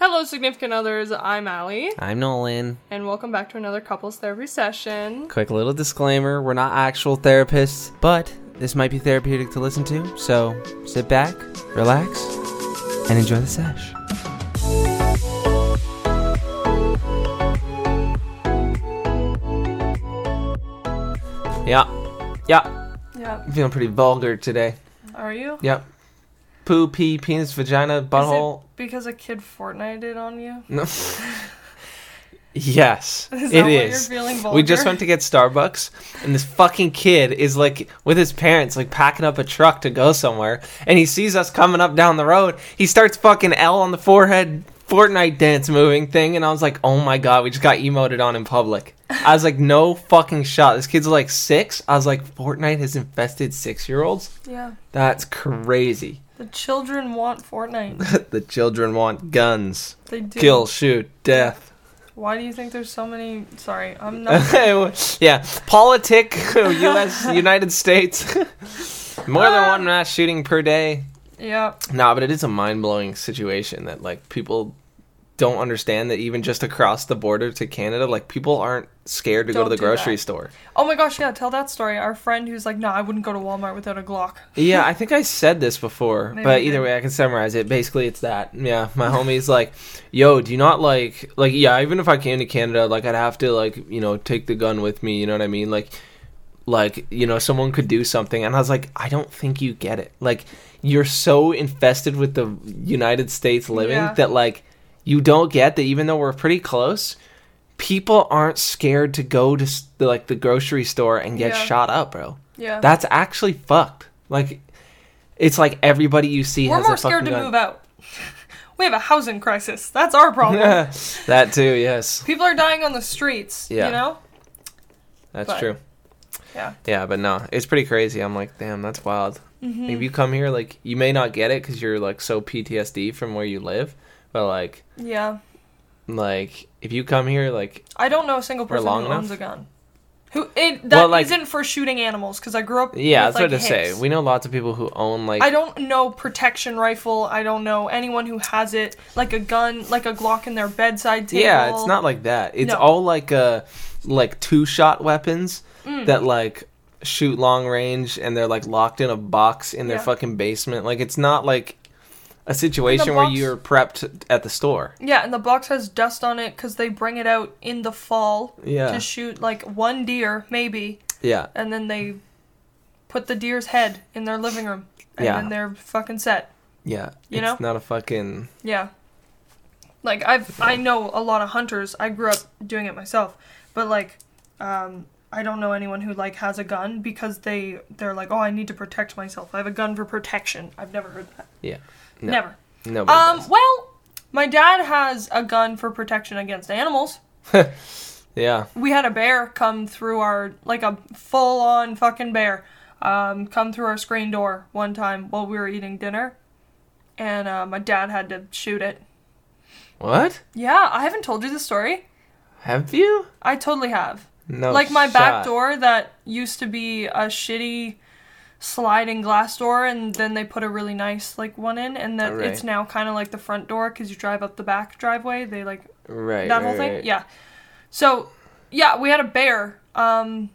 Hello, significant others. I'm Allie, I'm Nolan. and welcome back to another couples therapy session. Quick little disclaimer we're not actual therapists, but this might be therapeutic to listen to. So sit back, relax, and enjoy the sesh. Yeah, yeah, Yeah. I'm feeling pretty vulgar today. Are you? Yep. Poo, pee, penis, vagina, butthole. Is it because a kid Fortnited on you? No. yes, Is it is. We just went to get Starbucks, and this fucking kid is like with his parents, like packing up a truck to go somewhere, and he sees us coming up down the road. He starts fucking L on the forehead Fortnite dance moving thing, and I was like, oh my god, we just got emoted on in public. I was like, no fucking shot. This kid's like six. I was like, Fortnite has infested six year olds? Yeah. That's crazy. The children want Fortnite. the children want guns. They do. Kill, shoot, death. Why do you think there's so many? Sorry, I'm not. yeah, politic, U.S. United States. More than um, one mass shooting per day. yeah. Nah, but it is a mind blowing situation that like people don't understand that even just across the border to Canada, like people aren't scared to go Don't to the grocery that. store. Oh my gosh, yeah. Tell that story. Our friend who's like, "No, I wouldn't go to Walmart without a Glock." Yeah, I think I said this before, Maybe but either did. way, I can summarize it. Basically, it's that. Yeah, my homie's like, "Yo, do you not like like yeah? Even if I came to Canada, like I'd have to like you know take the gun with me. You know what I mean? Like, like you know someone could do something." And I was like, "I don't think you get it. Like, you're so infested with the United States living Yeah. that like you don't get that. Even though we're pretty close." People aren't scared to go to the, like the grocery store and get Yeah. shot up, bro. Yeah. That's actually fucked. Like, it's like everybody you see We're has more scared to gun. move out. We have a housing crisis. That's our problem. that too, yes, People are dying on the streets. Yeah. You know. that's But- true. Yeah. Yeah, but no, it's pretty crazy. I'm like, damn, that's wild. Mm-hmm. If you come here, like, you may not get it because you're like so PTSD from where you live, but like, Yeah. like if you come here, like, I don't know a single person long who enough? owns a gun. Who it that Well, like- not for shooting animals because I grew up. yeah, with, that's what like, to say. We know lots of people who own like, I don't know protection rifle. I don't know anyone who has it like a gun, like a Glock in their bedside table. yeah, it's not like that. It's No. all like uh, like two shot weapons Mm. that like shoot long range and they're like locked in a box in their Yeah. fucking basement. Like it's not like a situation where box- you're prepped at the store. Yeah, and the box has dust on it because they bring it out in the fall Yeah. to shoot like one deer, maybe, Yeah. and then they put the deer's head in their living room, and Yeah. then they're fucking set. Yeah. You it's know? not a fucking Yeah. Like I've I know a lot of hunters. I grew up doing it myself. But like um I don't know anyone who like has a gun because they they're like, "Oh, I need to protect myself. I have a gun for protection." I've never heard that. yeah. No. Never. Nobody Um does. well, my dad has a gun for protection against animals. Yeah. We had a bear come through our like a full-on fucking bear um come through our screen door one time while we were eating dinner. And uh, my dad had to shoot it. What? Yeah, I haven't told you the story. Have you? I totally have. No. like my back door that used to be a shitty sliding glass door and then they put a really nice like one in and that Right. it's now kind of like the front door cuz you drive up the back driveway they like Right. that right, whole thing right. yeah so yeah we had a bear um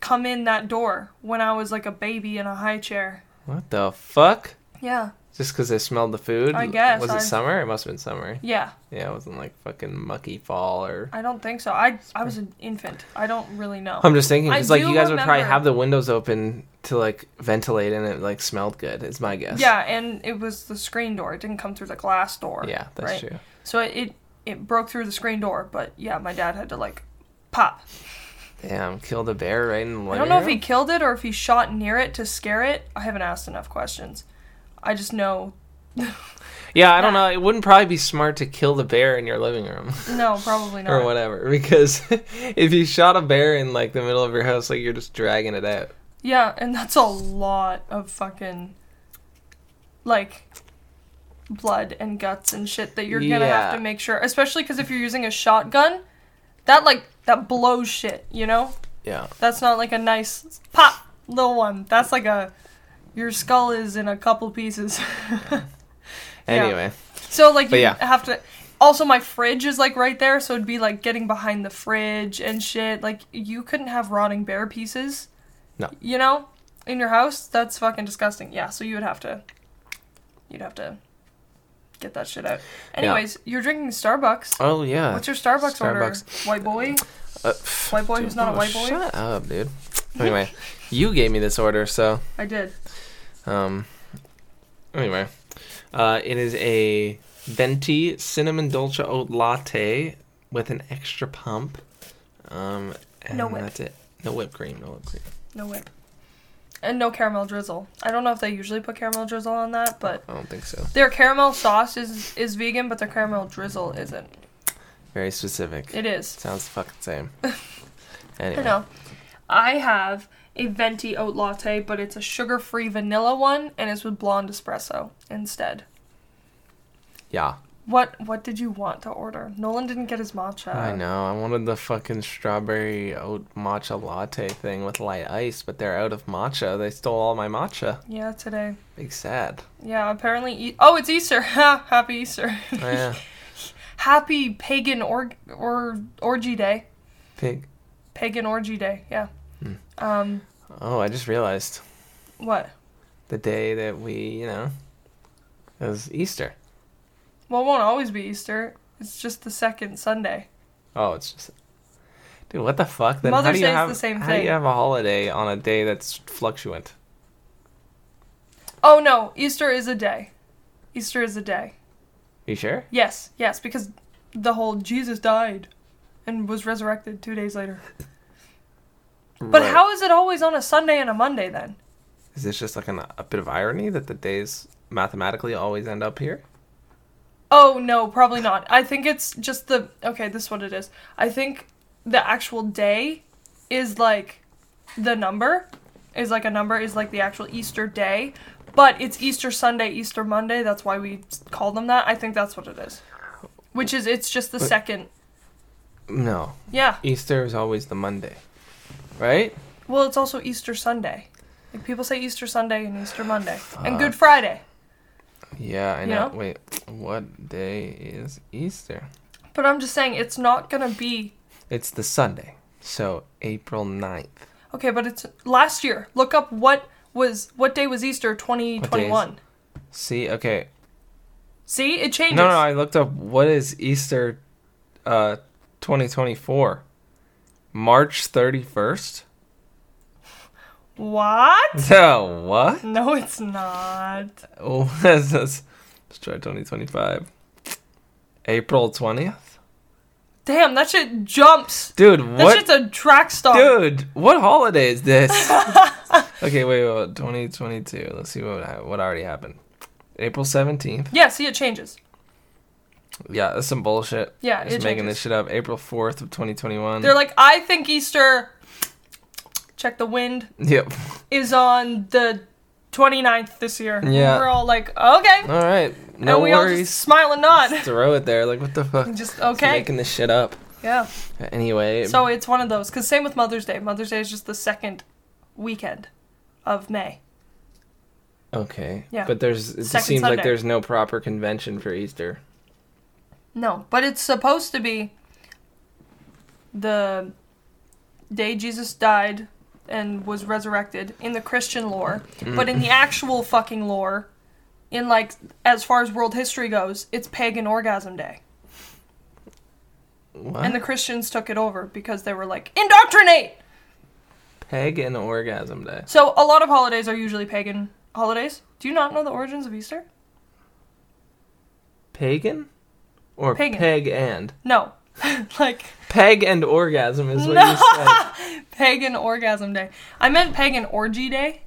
come in that door when I was like a baby in a high chair What the fuck? yeah Just because I smelled the food? I guess, Was it I- summer? It must have been summer. yeah Yeah, it wasn't like fucking mucky fall or. I don't think so I I was an infant I don't really know I'm just thinking, I because like you guys would probably have the windows open to like ventilate and it like smelled good. Is my guess. yeah and it was the screen door it didn't come through the glass door Yeah, that's right? true. So it, it it broke through the screen door, but yeah, my dad had to like pop. Damn, killed a bear right in the living I don't know if he killed it or if he shot near it to scare it. I haven't asked enough questions. I just know Yeah, I don't know. It wouldn't probably be smart to kill the bear in your living room no, probably not. or whatever, because if you shot a bear in like the middle of your house, like you're just dragging it out. Yeah, and that's a lot of fucking like blood and guts and shit that you're gonna have to make sure, especially because if you're using a shotgun, that like that blows shit. You know, Yeah. that's not like a nice pop little one. That's like a your skull is in a couple pieces. Yeah. Anyway, So like you yeah. have to. Also, my fridge is like right there, so it'd be like getting behind the fridge and shit. Like you couldn't have rotting bear pieces. No. You know, in your house, that's fucking disgusting. Yeah, so you would have to. You'd have to. Get that shit out. Anyways, you're drinking Starbucks. Oh yeah. What's your Starbucks, order? White boy. Uh, White boy who's not a oh, white boy. Shut up, dude. Anyway, you gave me this order, so I did. Um. Anyway, uh, it is a venti cinnamon dolce oat latte with an extra pump. Um, and No whip. that's it. No whipped cream. No whipped cream. No whip. And no caramel drizzle. I don't know if they usually put caramel drizzle on that, but I don't think so. their caramel sauce is is vegan, but their caramel drizzle isn't. Very specific. It is. Sounds the fucking same. Anyway. I know. I have a venti oat latte, but it's a sugar-free vanilla one, and it's with blonde espresso instead. Yeah. What What did you want to order? Nolan didn't get his matcha. I know. I wanted the fucking strawberry oat matcha latte thing with light ice, but they're out of matcha. They stole all my matcha. Yeah, today. Big sad. Yeah, apparently. E- oh, it's Easter. Ha! Happy Easter. Oh, yeah. Happy pagan or or orgy day. Pig. Pagan orgy day. Yeah. Hmm. Um. Oh, I just realized What? the day that we, you know, it was Easter. Well, it won't always be Easter. It's just the second Sunday. Oh, it's just. Dude, what the fuck? Then Mother's how do you Day is the same how do you have a holiday on a day that's fluctuant? Oh no, Easter is a day. Easter is a day. You sure? Yes, yes, because the whole Jesus died and was resurrected two days later. But Right. how is it always on a Sunday and a Monday then? is this just like an, a bit of irony that the days mathematically always end up here? Oh no, probably not. I think it's just the okay. This is what it is. I think the actual day is like the number is like a number is like the actual Easter day, but it's Easter Sunday, Easter Monday. That's why we call them that. I think that's what it is. Which is it's just the But- second. No, Yeah. Easter is always the Monday, right? Well, it's also Easter Sunday. Like people say Easter Sunday and Easter Monday and Good Friday. Yeah, I You know. know? Wait, what day is Easter? But I'm just saying it's not gonna be It's the Sunday, so April 9th. okay. But it's last year. Look up what was what day was Easter 2021. See, okay. See, it changes. No, no, I looked up what is Easter uh 2024. March 31st? What? No, what? No, it's not. Oh, let's, let's let's try 2025. April 20th? Damn, that shit jumps. Dude, That what? shit's a track star. Dude, what holiday is this? okay, wait, wait, 2022. Let's see what what already happened. April 17th. Yeah, see, it changes. Yeah, that's some bullshit. Yeah, Just making changes. this shit up. April 4th of 2021. They're like, I think Easter. Check the wind Yep. is on the 29th this year. And Yeah. we're all like, okay. All right. No and we all worries. just smile and nod. Throw it there. Like, what the fuck? Just Just okay. making this shit up. Yeah. Anyway. So it's one of those. Because same with Mother's Day. Mother's Day is just the second weekend of May. okay. Yeah. But there's. It Second seems like there's no proper convention for Easter. No, but it's supposed to be the day Jesus died and was resurrected in the Christian lore. But in the mm. actual fucking lore, in like as far as world history goes, it's pagan orgasm day. What? And the Christians took it over because they were like, indoctrinate! Pagan Orgasm Day. So a lot of holidays are usually pagan holidays. Do you not know the origins of Easter? Pagan? Or Pagan. peg and? No. like Peg and orgasm is what you said. pagan orgasm day. I meant pagan orgy day,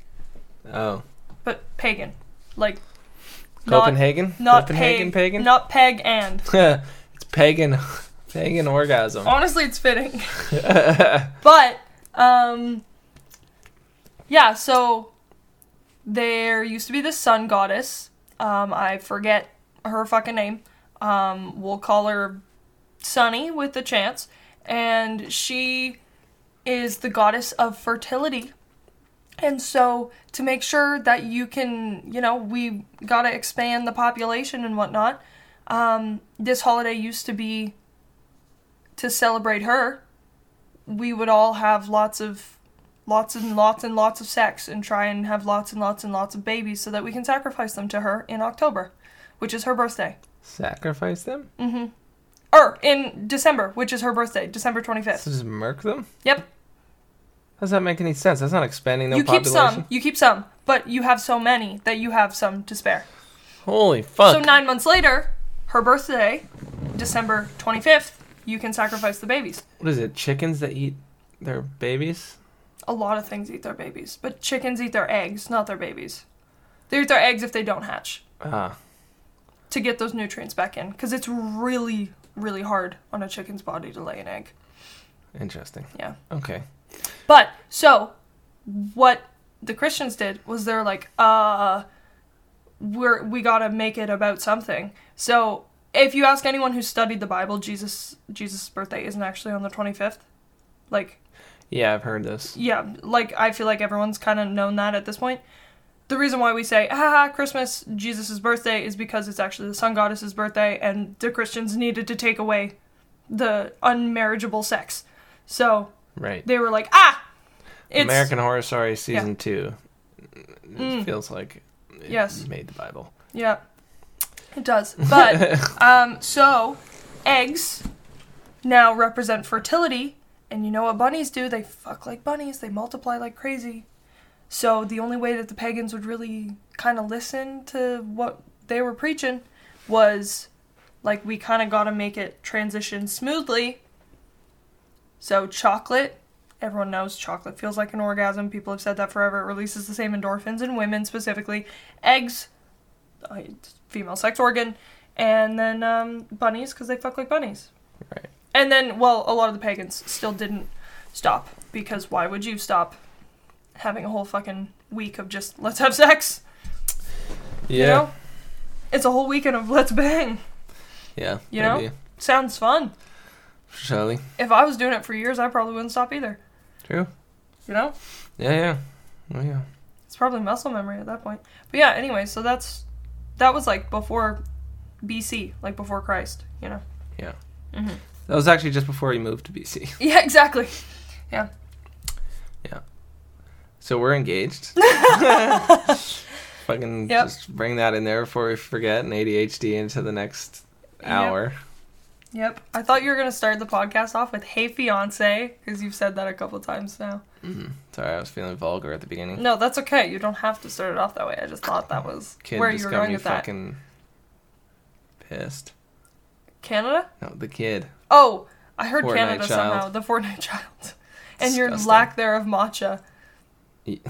Oh. but pagan. Like not Copenhagen? not Copenhagen peg, pagan? not peg and. it's pagan. Pagan orgasm. Honestly, it's fitting. But um yeah, so there used to be this sun goddess. Um I forget her fucking name. Um we'll call her Sunny with the chance and she is the goddess of fertility. And so to make sure that you can, you know, we got to expand the population and whatnot, um, this holiday used to be to celebrate her. We would all have lots of lots and lots and lots of sex and try and have lots and lots and lots of babies so that we can sacrifice them to her in October, which is her birthday. Sacrifice them? Mm hmm. Or in December, which is her birthday, December 25th. So just murk them? Yep. How does that make any sense? That's not expanding no you keep some, you keep some, but you have so many that you have some to spare. Holy fuck. So nine months later, her birthday, December 25th, you can sacrifice the babies. what is it? Chickens that eat their babies? A lot of things eat their babies, but chickens eat their eggs, not their babies. They eat their eggs if they don't hatch Ah, to get those nutrients back in, because it's really, really hard on a chicken's body to lay an egg. interesting. Yeah. Okay. But so what the Christians did was they're like, uh we're we gotta make it about something. So if you ask anyone who studied the Bible, Jesus Jesus' birthday isn't actually on the twenty fifth. Like Yeah, I've heard this. yeah, like I feel like everyone's kind of known that at this point. The reason why we say haha Christmas Jesus' birthday is because it's actually the sun goddess's birthday and the Christians needed to take away the unmarriageable sex. So Right. they were like, ah, it's American Horror Story season two. It Mm. feels like it Yes. made the Bible. yeah, it does. But um, so eggs now represent fertility, and you know what bunnies do? They fuck like bunnies. They multiply like crazy. So the only way that the pagans would really kind of listen to what they were preaching was like we kind of got to make it transition smoothly. So chocolate, everyone knows chocolate feels like an orgasm. People have said that forever. It releases the same endorphins in women specifically. Eggs, uh, female sex organ, and then um, bunnies because they fuck like bunnies. Right. And then, well, a lot of the pagans still didn't stop because why would you stop having a whole fucking week of just let's have sex? Yeah. You know? It's a whole weekend of let's bang. Yeah. You know? Sounds fun. Shelley. If I was doing it for years, I probably wouldn't stop either. True. You know? Yeah, yeah. Oh, yeah. It's probably muscle memory at that point. But yeah, anyway, so that's that was like before BC, like before Christ, you know. Yeah. Mm-hmm. That was actually just before he moved to BC. Yeah, exactly. So we're engaged. Fucking Yep. just bring that in there before we forget and ADHD into the next hour. Yep. I thought you were gonna start the podcast off with "Hey fiance" because you've said that a couple times now. Mm. Sorry, I was feeling vulgar at the beginning. No, that's okay. You don't have to start it off that way. I just thought that was Kid where you were going with that. fucking pissed. Canada? No, the kid. Oh, I heard Fortnite Canada child. somehow. The Fortnite child. And your lack there of matcha.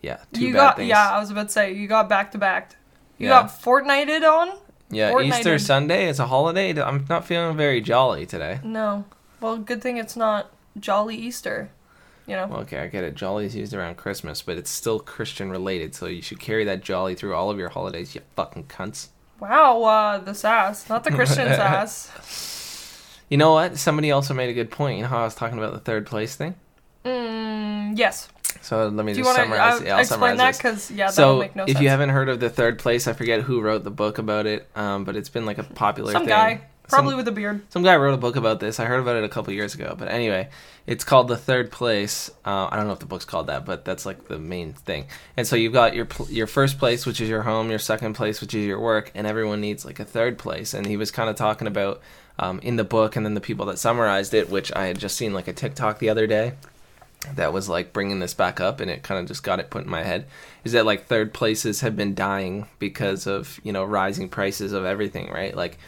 Yeah, two you bad got things. yeah. I was about to say you got back to back. You Yeah. got Fortnited on. Yeah, Fortnite Easter Sunday is a holiday. I'm not feeling very jolly today. No. Well, good thing it's not Jolly Easter. You know. Well, okay, I get it. Jolly is used around Christmas, but it's still Christian related, so you should carry that jolly through all of your holidays, you fucking cunts. Wow, uh, the sass, not the Christian sass. You know what? Somebody also made a good point. You know how I was talking about the third place thing? Mm, yes. So let me Do just want to summarize. uh, yeah, I'll explain summarize that? Because yeah, that'll so make no if sense. you haven't heard of the third place, I forget who wrote the book about it, um, but it's been like a popular some thing. guy, probably Some- with a beard. Some guy wrote a book about this. I heard about it a couple years ago. But anyway, it's called The Third Place. Uh, I don't know if the book's called that, but that's like the main thing. And so you've got your pl- your first place, which is your home, your second place, which is your work, and everyone needs like a third place. And he was kind of talking about um, in the book, and then the people that summarized it, which I had just seen like a TikTok the other day that was like bringing this back up and it kind of just got it put in my head is that like third places have been dying because of you know rising prices of everything right like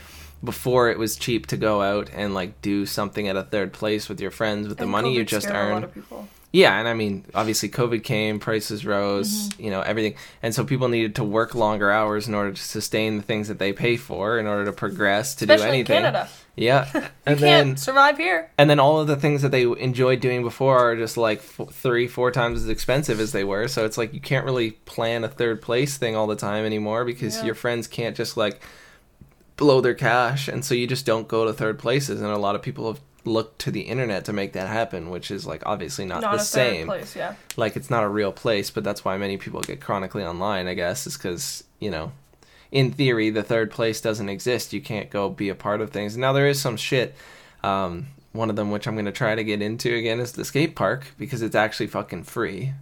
before it was cheap to go out and like do something at a third place with your friends with the And money you just scared A lot earned. Yeah, and I mean, obviously, COVID came, prices rose, mm-hmm. you know, everything, and so people needed to work longer hours in order to sustain the things that they pay for, in order to progress, to Especially do in anything. Canada. Yeah, You and can't then survive here. and then all of the things that they enjoyed doing before are just like f- three, four times as expensive as they were. So it's like you can't really plan a third place thing all the time anymore because Yeah. your friends can't just like blow their cash, and so you just don't go to third places. And a lot of people have looked to the internet to make that happen, which is like obviously not, Not the a same place, yeah. like it's not a real place but that's why many people get chronically online i guess is because you know in theory, the third place doesn't exist. You can't go be a part of things. Now there is some shit. Um, one of them, which I'm gonna try to get into again, is the skate park because it's actually fucking free,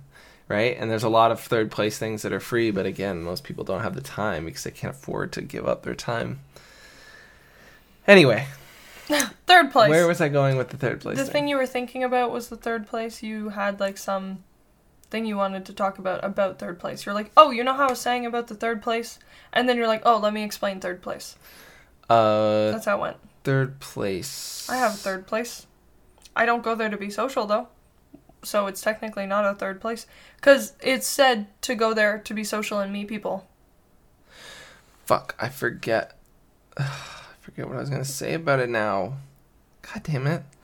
right? And there's a lot of third place things that are free, but again, most people don't have the time because they can't afford to give up their time. Anyway, Third place. where was I going with the third place? the thing? thing you were thinking about was the third place. You had like some thing you wanted to talk about about third place. You're like, oh, you know how I was saying about the third place, and then you're like, oh, let me explain third place. Uh, That's how it went. third place. I have third place. I don't go there to be social though, so it's technically not a third place because it's said to go there to be social and meet people. Fuck, I forget. Forget what I was gonna say about it now. God damn it.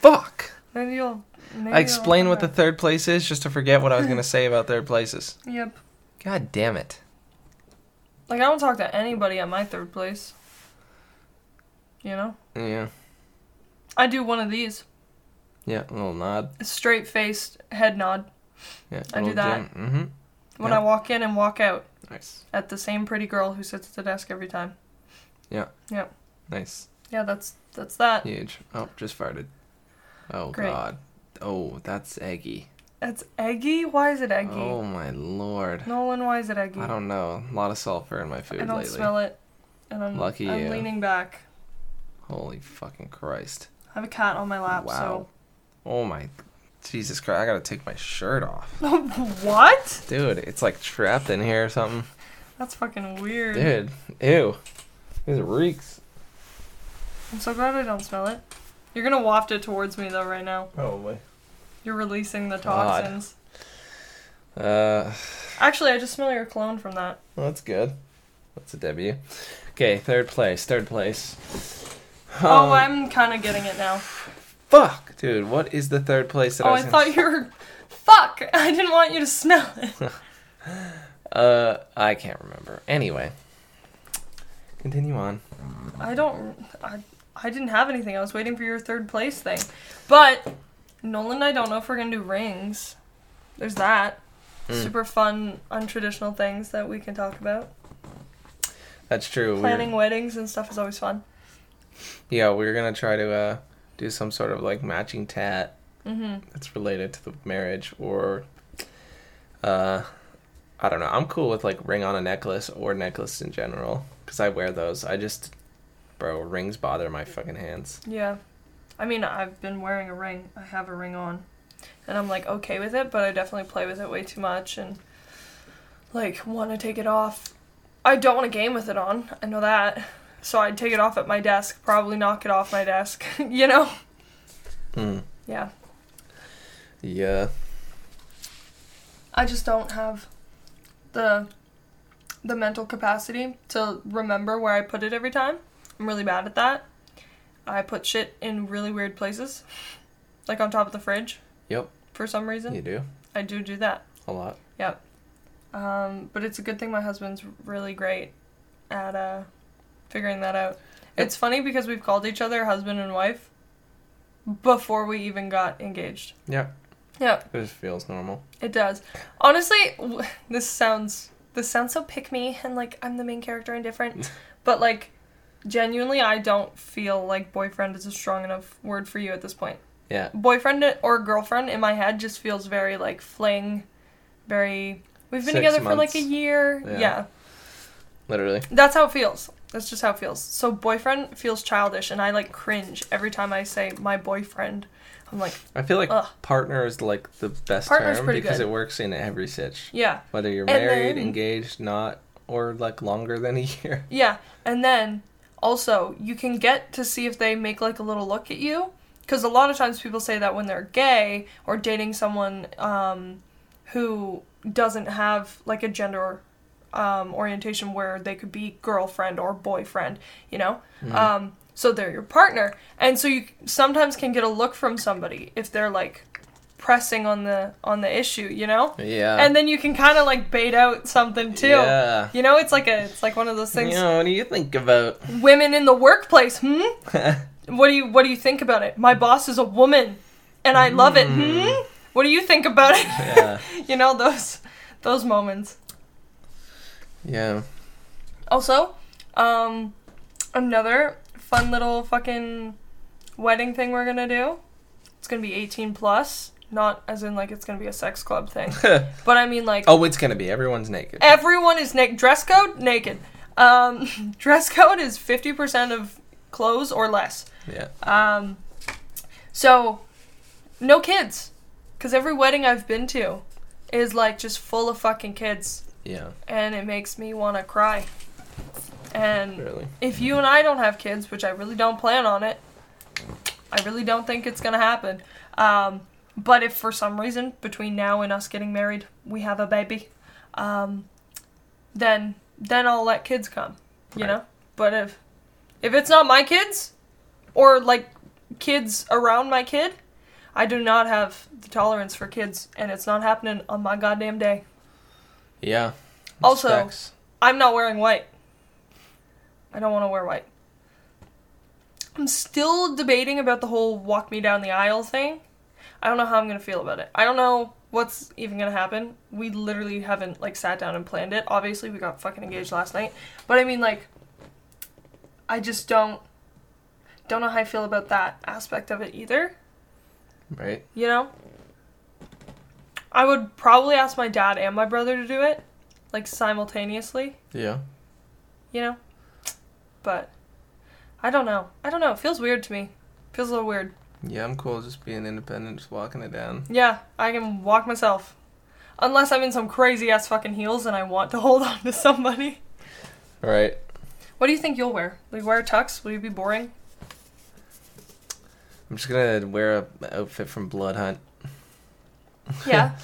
Fuck. Maybe you'll. Maybe I explain what the third place is just to forget what I was gonna say about third places. Yep. God damn it. Like I don't talk to anybody at my third place. You know, Yeah. I do one of these. Yeah, a little nod. A straight faced head nod Yeah. I do that. Mm-hmm. when Yeah. I walk in and walk out Nice. at the same pretty girl who sits at the desk every time. Yeah. Yeah. Nice. Yeah, that's that's that. Huge. Oh, just farted. Oh Great. god. Oh, that's eggy. That's eggy. Why is it eggy? Oh my lord. Nolan, why is it eggy? I don't know. A lot of sulfur in my food lately. I don't lately. smell it, and I'm Lucky I'm you. leaning back. Holy fucking Christ. I have a cat on my lap. Wow. Oh my Jesus Christ, I gotta take my shirt off. What? Dude, it's like trapped in here or something. That's fucking weird. Dude, ew. This reeks. I'm so glad I don't smell it. You're gonna waft it towards me though right now. Probably. You're releasing the God. toxins. Uh, Actually, I just smell your cologne from that. well, that's good. That's a W. Okay, third place. Third place. Oh, Um, I'm kind of getting it now. Fuck, dude. What is the third place that Oh, I I gonna thought you were. Fuck! I didn't want you to smell it. Uh, I can't remember. Anyway, continue on. I don't. I, I didn't have anything. I was waiting for your third place thing. But, Nolan and I don't know if we're gonna do rings. There's that. Mm. Super fun, untraditional things that we can talk about. That's true. Planning We're, weddings and stuff is always fun. yeah, we're gonna try to uh do some sort of like matching tat hmm that's related to the marriage, or uh, I don't know. I'm cool with like ring on a necklace or necklace in general because I wear those. I just, bro, rings bother my fucking hands. Yeah. I mean, I've been wearing a ring. I have a ring on. And I'm like okay with it, but I definitely play with it way too much and like want to take it off. I don't want to game with it on. I know that. So I'd take it off at my desk, probably knock it off my desk, you know? Mm. Yeah. Yeah. I just don't have the the mental capacity to remember where I put it every time. I'm really bad at that. I put shit in really weird places, like on top of the fridge. Yep. For some reason, You do I do do that. a lot. Yep. Um, but it's a good thing my husband's really great at uh, figuring that out. It's funny because we've called each other husband and wife before we even got engaged. Yeah. Yeah, It just feels normal. it does. Honestly, this sounds this sounds so pick me and like I'm the main character and different, but like genuinely, I don't feel like boyfriend is a strong enough word for you at this point. Yeah. Boyfriend or girlfriend in my head just feels very like fling, very. We've been Six together for like a year. Yeah. yeah. Literally. That's how it feels. That's just how it feels. So boyfriend feels childish, and I like cringe every time I say my boyfriend. I'm like, I feel like Ugh. partner is like the best Partner's term because good. it works in every sitch. yeah, Whether you're And married, then- engaged, not, or like longer than a year. yeah. And then also you can get to see if they make like a little look at you, because a lot of times people say that when they're gay or dating someone um, who doesn't have like a gender um, orientation where they could be girlfriend or boyfriend, you know. Um, so they're your partner, and so you sometimes can get a look from somebody if they're like pressing on the on the issue, you know. Yeah. And then you can kind of like bait out something too. Yeah. You know, it's like a it's like one of those things. You know, what do you think about? Women in the workplace, hmm? What do you what do you think about it? My boss is a woman, and I love it. Hmm? What do you think about it? yeah. you know those those moments. Yeah. Also, um, another fun little fucking wedding thing we're gonna do. It's gonna be 18 plus, not as in like it's gonna be a sex club thing, but I mean like oh, it's gonna be. Everyone's naked. everyone is naked. Dress code naked. Um, dress code is 50% of clothes or less. Yeah. Um, so no kids, because every wedding I've been to is like just full of fucking kids, Yeah. and it makes me want to cry. And Really. if you and I don't have kids, which I really don't plan on it, I really don't think it's gonna happen. Um, but if for some reason between now and us getting married we have a baby, um, then then I'll let kids come. You Right. know. But if if it's not my kids, or like kids around my kid, I do not have the tolerance for kids, and it's not happening on my goddamn day. Yeah. Also- Specs. I'm not wearing white. I don't want to wear white. I'm still debating about the whole walk me down the aisle thing. I don't know how I'm going to feel about it. I don't know what's even going to happen. We literally haven't like sat down and planned it. Obviously, we got fucking engaged last night, but I mean like I just don't don't know how I feel about that aspect of it either, right. you know? I would probably ask my dad and my brother to do it like simultaneously. Yeah. you know? But I don't know. I don't know. It feels weird to me. Feels a little weird. Yeah, I'm cool just being independent, just walking it down. Yeah, I can walk myself. Unless I'm in some crazy ass fucking heels and I want to hold on to somebody. Right. What do you think you'll wear? Like wear a tux? Will you be boring? I'm just gonna wear a outfit from Blood Hunt. Yeah.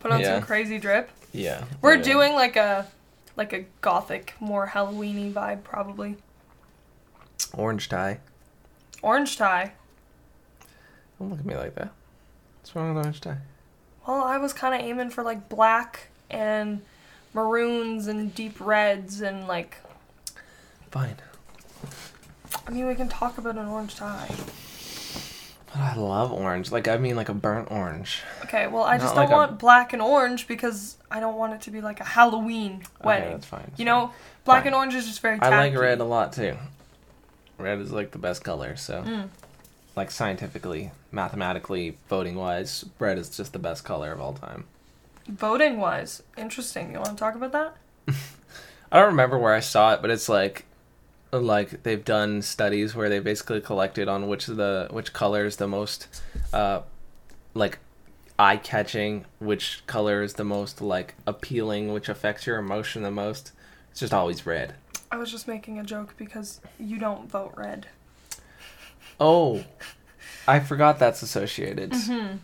Put on Yeah. some crazy drip. Yeah. We're Yeah. doing like a like a gothic, more Halloweeny vibe probably. orange tie. Orange tie. Don't look at me like that. What's wrong with orange tie? Well, I was kind of aiming for like black and maroons and deep reds and like Fine. I mean, we can talk about an orange tie. I love orange. Like I mean, like a burnt orange. Okay, well, I just don't like a- want black and orange because I don't want it to be like a Halloween wedding. Okay, that's fine. that's you know, black Fine. and orange is just very. I like tacky. red a lot too. Red is like the best color. So, Mm. like scientifically, mathematically, voting wise, red is just the best color of all time. Voting wise, interesting. You want to talk about that? I don't remember where I saw it, but it's like like they've done studies where they basically collected on which of the which color is the most uh like eye catching, which color is the most like appealing, which affects your emotion the most. It's just always red. I was just making a joke because you don't vote red. Oh, I forgot that's associated. Mm-hmm.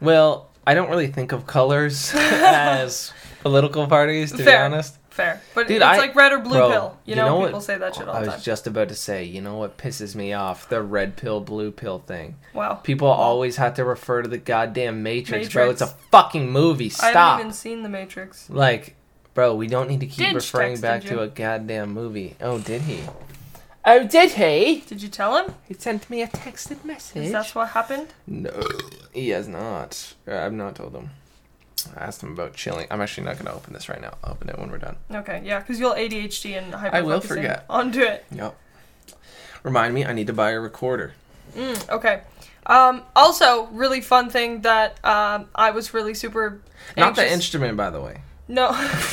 Well, I don't really think of colors as political parties, to be honest. Fair, but Dude, it's I- like red or blue Bro, pill. You, you know, know what- people say that shit all the time. I was just about to say, you know what pisses me off? The red pill, blue pill thing. wow. People always have to refer to the goddamn Matrix, bro. It's a fucking movie. Stop. I haven't even seen The Matrix. Like, bro, we don't need to keep Didge referring back you. to a goddamn movie. Oh, did he? Oh, did he? Did you tell him? He sent me a texted message. Is that what happened? No, he has not. Uh, I've not told him. I asked him about chilling. I'm actually not going to open this right now. I'll open it when we're done. Okay, yeah, because you'll ADHD and hyper. I will forget. Onto it. Yep. Remind me, I need to buy a recorder. Mm, okay. Um, also, really fun thing that um, I was really super. Not the instrument, by the way. No.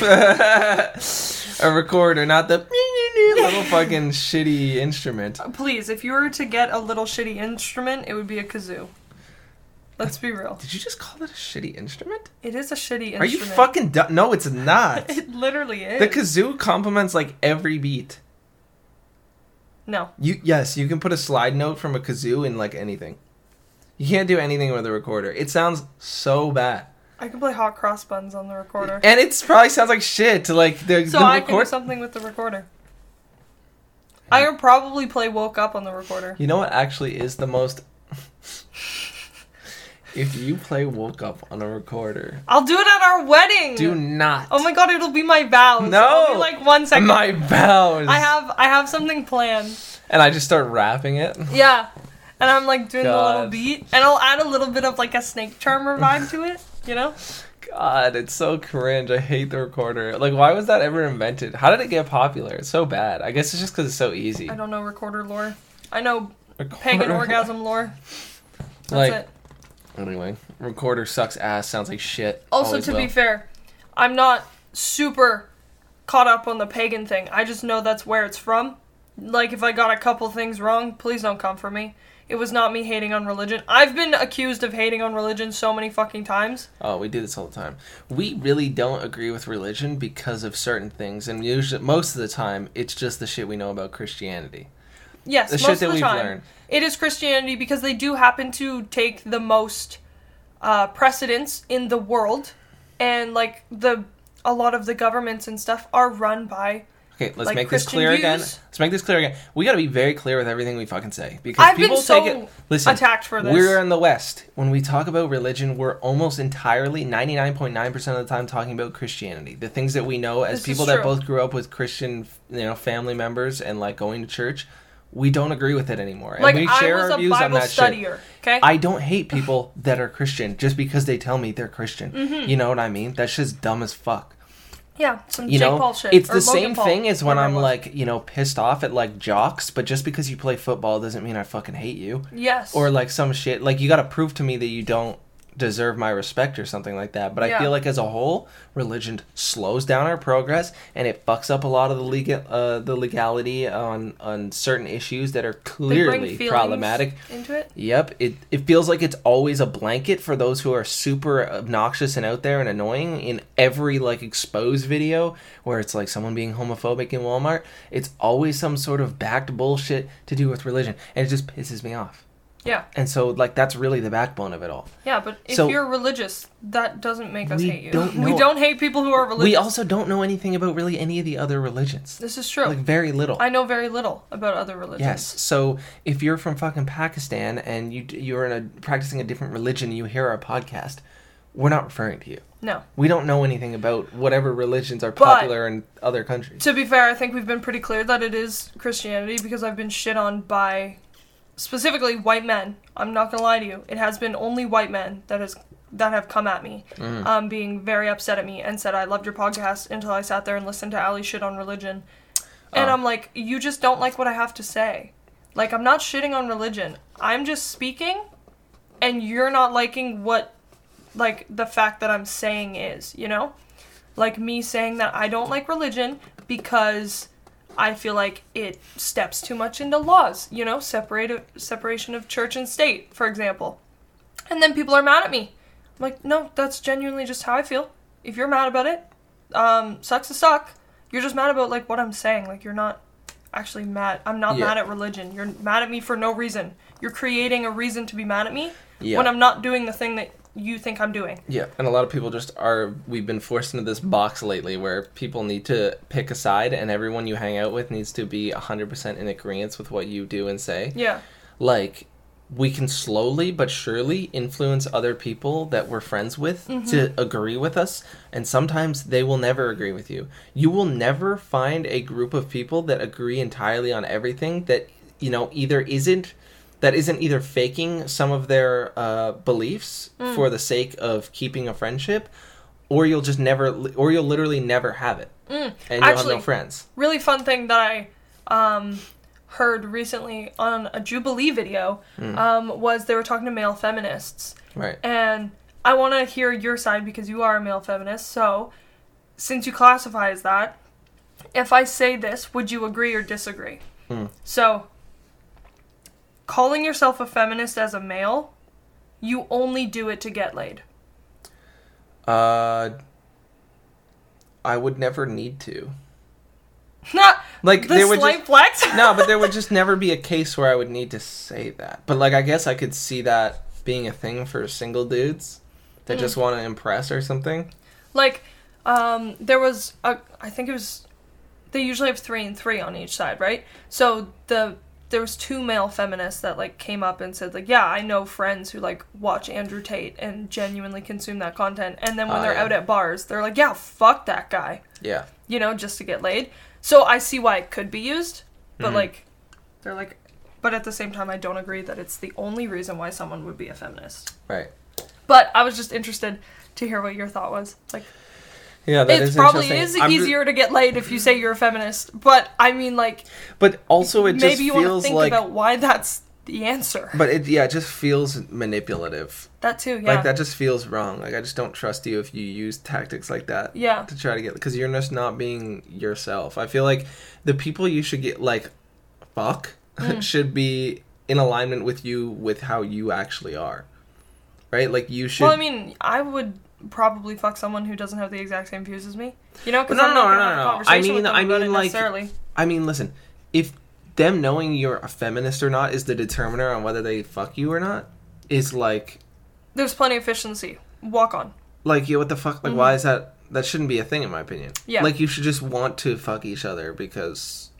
a recorder, not the little fucking shitty instrument. Please, if you were to get a little shitty instrument, it would be a kazoo. Let's be real. Did you just call that a shitty instrument? It is a shitty instrument. Are you fucking du- No, it's not. It literally is. the kazoo complements like every beat. no. You yes, you can put a slide note from a kazoo in like anything. You can't do anything with a recorder. It sounds so bad, I can play hot cross buns on the recorder. and it probably sounds like shit to like the, So the I can do record. something with the recorder. I would probably play Woke Up on the recorder. You know what actually is the most. If you play "Woke Up" on a recorder, I'll do it at our wedding. do not. Oh my god, it'll be my vows. No. Like one second. my vows. I have I have something planned. and I just start rapping it. Yeah. And I'm like doing the little beat, and I'll add a little bit of like a snake charmer vibe to it, you know? God, it's so cringe. I hate the recorder. Like, why was that ever invented? How did it get popular? It's so bad. I guess it's just because it's so easy. I don't know recorder lore. I know Recorder- pagan orgasm lore. That's Like, it. Anyway, recorder sucks ass. Sounds like shit. Also, Always to will. be fair, I'm not super caught up on the pagan thing. I just know that's where it's from. Like, if I got a couple things wrong, please don't come for me. It was not me hating on religion. I've been accused of hating on religion so many fucking times. Oh, we do this all the time. We really don't agree with religion because of certain things, and usually, most of the time, it's just the shit we know about Christianity. Yes, The most shit of that the we've time. learned. It is Christianity because they do happen to take the most uh, precedence in the world, and like the a lot of the governments and stuff are run by. Okay, let's Like make this Christian clear again. Let's make this clear again. We got to be very clear with everything we fucking say because I've people so take it. Listen, attacked for this. We're in the West. When we talk about religion, we're almost entirely, 99.9% of the time, talking about Christianity. The things that we know as This people that both grew up with Christian, you know, family members and like going to church, we don't agree with it anymore. And like we I share was our a views on Bible that shit. studier. Okay. I don't hate people that are Christian just because they tell me they're Christian. Mm-hmm. You know what I mean? That's just dumb as fuck yeah, some you Jake know Paul shit. it's the same Paul, thing as when i'm like you know pissed off at like jocks but just because you play football doesn't mean i fucking hate you yes, or like some shit like you gotta prove to me that you don't deserve my respect or something like that but i feel like as a whole religion slows down our progress and it fucks up a lot of the legal uh, the legality on on certain issues that are clearly problematic into it. Yep, it it feels like it's always a blanket for those who are super obnoxious and out there and annoying in every like exposed video where it's like someone being homophobic in Walmart. It's always some sort of backed bullshit to do with religion, and it just pisses me off. Yeah, And so like that's really the backbone of it all. yeah, but if So- you're religious, that doesn't make us hate you. don't we don't hate people who are religious. We also don't know anything about really any of the other religions. This is true. Like very little. I know very little about other religions. Yes. So if you're from fucking Pakistan and you you're in a practicing a different religion and you hear our podcast, we're not referring to you. No. We don't know anything about whatever religions are But- popular in other countries. To be fair, I think we've been pretty clear that it is Christianity because I've been shit on by specifically white men. I'm not gonna lie to you. It has been only white men that has that have come at me, Mm. um, being very upset at me and said I loved your podcast until I sat there and listened to Allie shit on religion. And Oh. I'm like, you just don't like what I have to say. Like I'm not shitting on religion. I'm just speaking and you're not liking what like the fact that I'm saying is, you know? Like me saying that I don't like religion because I feel like it steps too much into laws, you know, separate separation of church and state, for example. And then people are mad at me. I'm like, no, that's genuinely just how I feel. If you're mad about it, um, sucks to suck. You're just mad about like what I'm saying. Like you're not actually mad. I'm not Yeah. mad at religion. You're mad at me for no reason. You're creating a reason to be mad at me Yeah. when I'm not doing the thing that you think I'm doing. Yeah, and a lot of people just are. We've been forced into this box lately where people need to pick a side, and everyone you hang out with needs to be 100% in agreement with what you do and say. Yeah. Like, we can slowly but surely influence other people that we're friends with mm-hmm. to agree with us, and sometimes they will never agree with you. You will never find a group of people that agree entirely on everything that, you know, either isn't. That isn't either faking some of their uh, beliefs for the sake of keeping a friendship, or you'll just never, or you'll literally never have it, and you'll have Actually- no friends. really fun thing that I um, heard recently on a Jubilee video um, was they were talking to male feminists. Right. And I want to hear your side because you are a male feminist. So, since you classify as that, if I say this, would you agree or disagree? Hmm. So, calling yourself a feminist as a male, you only do it to get laid. Uh, I would never need to. Not Like the there would slight just, flex. no, but there would just never be a case where I would need to say that. But like, I guess I could see that being a thing for single dudes that just want to impress or something. Like, um, there was a, I think it was, they usually have three and three on each side, right? So the there was two male feminists that like came up and said like, yeah, I know friends who like watch Andrew Tate and genuinely consume that content, and then when Ah, they're yeah. out at bars, they're like, yeah, fuck that guy, Yeah. you know, just to get laid. So I see why it could be used, but Mhm. like, they're like, but at the same time, I don't agree that it's the only reason why someone would be a feminist. Right. But I was just interested to hear what your thought was. Like, Yeah, that it is probably interesting. is I'm easier to get laid if you say you're a feminist. But I mean, like, but also it just maybe you want to think like. about why that's the answer. But it yeah, it just feels manipulative. That too, yeah. Like that just feels wrong. Like I just don't trust you if you use tactics like that. Yeah. To try to get because you're just not being yourself. I feel like the people you should get like fuck Mm. should be in alignment with you with how you actually are. Right? Like you should Well, I mean, I would probably fuck someone who doesn't have the exact same views as me. You know, because No, I'm no, not no, no, no. I mean- I mean, like- necessarily. I mean, listen, if them knowing you're a feminist or not is the determiner on whether they fuck you or not, is like There's plenty of efficiency. Walk on. like yeah, what the fuck like why is that that shouldn't be a thing in my opinion. Mm-hmm. Yeah. Like you should just want to fuck each other because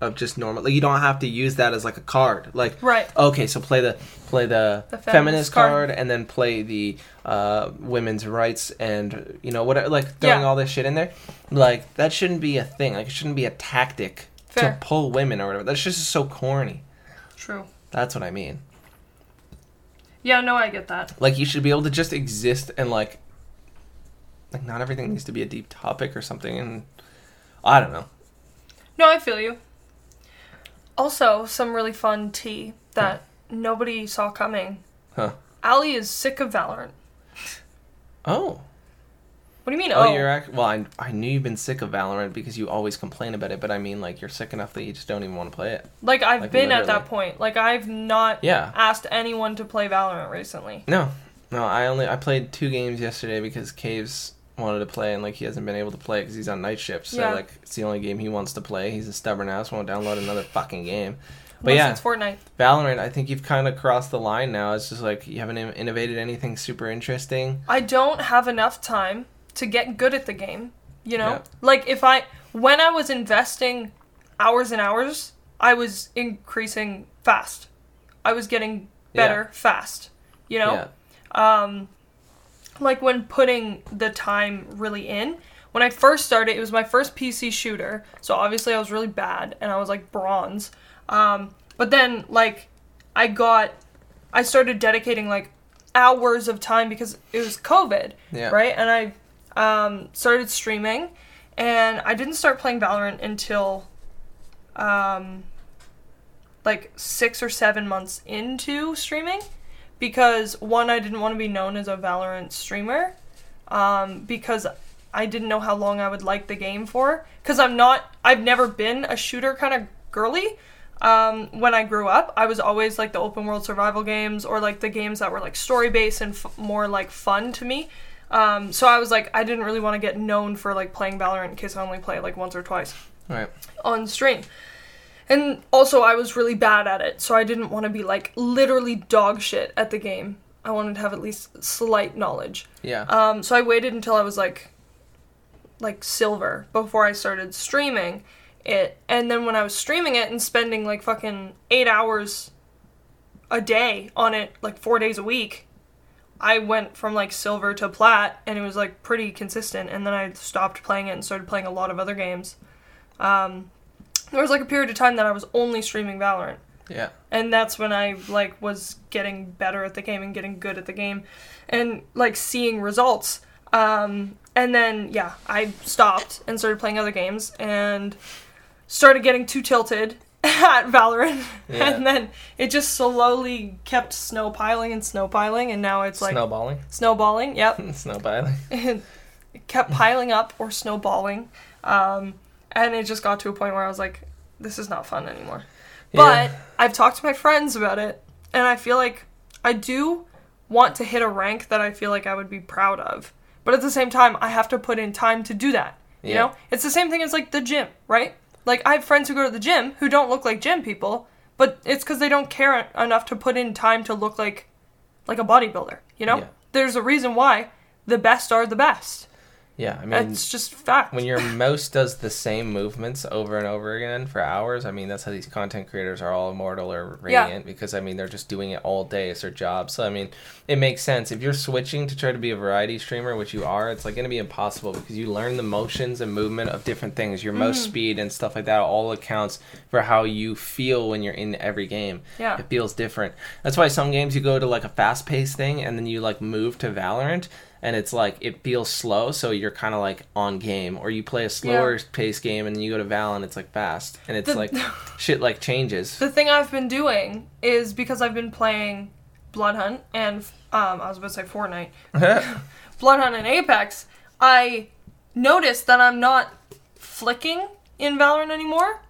of just normal like you don't have to use that as like a card. Like Right. okay, so play the play the, The feminist, feminist card. card. and then play the uh, women's rights and you know whatever like throwing Yeah. all this shit in there. Like that shouldn't be a thing. Like it shouldn't be a tactic Fair. to pull women or whatever. That's just so corny. True. That's what I mean. Yeah, no, I get that. Like you should be able to just exist and like like not everything needs to be a deep topic or something and I don't know. No, I feel you. Also, some really fun tea that nobody saw coming. Huh. Allie is sick of Valorant. Oh. What do you mean? Oh, Oh, you're act- well. I, I knew you've been sick of Valorant because you always complain about it. But I mean, like you're sick enough that you just don't even want to play it. like I've like, been at literally. that point. Like I've not Yeah. asked anyone to play Valorant recently. No, no. I only I played two games yesterday because Caves wanted to play and like he hasn't been able to play because he's on night shift. So Yeah. like it's the only game he wants to play. He's a stubborn ass. Won't download another fucking game. But yeah, it's Fortnite. Valorant. I think you've kind of crossed the line now. It's just like you haven't in- innovated anything super interesting. I don't have enough time to get good at the game. You know, Yeah. like if I when I was investing hours and hours, I was increasing fast. I was getting better fast. You know, Yeah. um, like when putting the time really in. When I first started, it was my first PC shooter, so obviously I was really bad, and I was like bronze. Um, but then like I got, I started dedicating like hours of time because it was COVID, Yeah. right? And I um, started streaming, and I didn't start playing Valorant until um, like six or seven months into streaming because one, I didn't want to be known as a Valorant streamer um, because I didn't know how long I would like the game for. Because I'm not, I've never been a shooter kind of girly. Um, when I grew up, I was always like the open world survival games or like the games that were like story based and f- more like fun to me. Um, so I was like, I didn't really want to get known for like playing Valorant in case I only play like once or twice Right. on stream. And also, I was really bad at it, so I didn't want to be like literally dog shit at the game. I wanted to have at least slight knowledge. Yeah. Um, so I waited until I was like, like silver before I started streaming it. And then when I was streaming it and spending like fucking eight hours a day on it, like four days a week, I went from like silver to plat, and it was like pretty consistent. And then I stopped playing it and started playing a lot of other games. Um, there was like a period of time that I was only streaming Valorant yeah. and that's when I like was getting better at the game and getting good at the game and like seeing results. Um, and then yeah, I stopped and started playing other games and started getting too tilted at Valorant, Yeah. and then it just slowly kept snowpiling and snowpiling, and now it's like Snowballing. snowballing. Yep, Snowballing. it kept piling up or snowballing, um, and it just got to a point where I was like, "This is not fun anymore." But I've talked to my friends about it, and I feel like I do want to hit a rank that I feel like I would be proud of. But at the same time, I have to put in time to do that. You Yeah. know, it's the same thing as like the gym, right? Like I have friends who go to the gym who don't look like gym people, but it's because they don't care enough to put in time to look like like a bodybuilder. You know, Yeah. there's a reason why the best are the best. Yeah, I mean, It's just fact. when your mouse does the same movements over and over again for hours, I mean, that's how these content creators are all immortal or Yeah. radiant because, I mean, they're just doing it all day. It's their job. So, I mean, it makes sense. If you're switching to try to be a variety streamer, which you are, it's like going to be impossible because you learn the motions and movement of different things. Your Mm-hmm. mouse speed and stuff like that all accounts for how you feel when you're in every game. Yeah. It feels different. That's why some games you go to like a fast paced thing and then you like move to Valorant and it's like it feels slow, so you're kind of like on game. Or you play a slower pace game and then you go to Valorant, it's like fast. And it's The- like shit like changes. The thing I've been doing is because I've been playing Blood Hunt and um, I was about to say Fortnite, Blood Hunt and Apex. I noticed that I'm not flicking in Valorant anymore.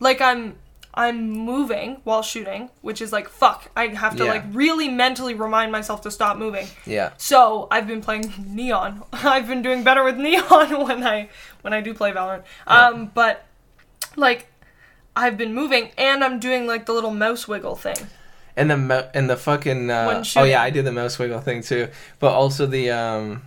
Like I'm I'm moving while shooting, which is like fuck. I have to Yeah. like really mentally remind myself to stop moving. yeah. So I've been playing Neon. I've been doing better with Neon when I when I do play Valorant. Um, but like I've been moving and I'm doing like the little mouse wiggle thing. And the mo- and the fucking uh, oh yeah, I do the mouse wiggle thing too. But also the um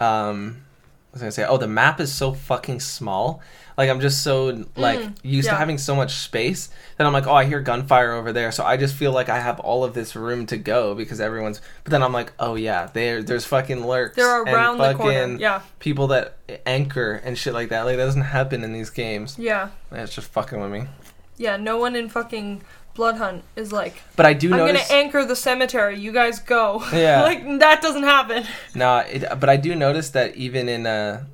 um what was I gonna say? Oh, the map is so fucking small. Like I'm just so like used to Mm, having so much space that I'm like, oh, I hear gunfire over there, so I just feel like I have all of this room to go because everyone's. But then I'm like, oh yeah, there there's fucking lurks. They're around the corner. fucking Yeah. People that anchor and shit like that. Like that doesn't happen in these games. Yeah. It's just fucking with me. Yeah, no one in fucking Blood Hunt is like, But I do I'm notice. gonna anchor the cemetery, you guys go. Yeah. like that doesn't happen. No, it, but I do notice that even in uh,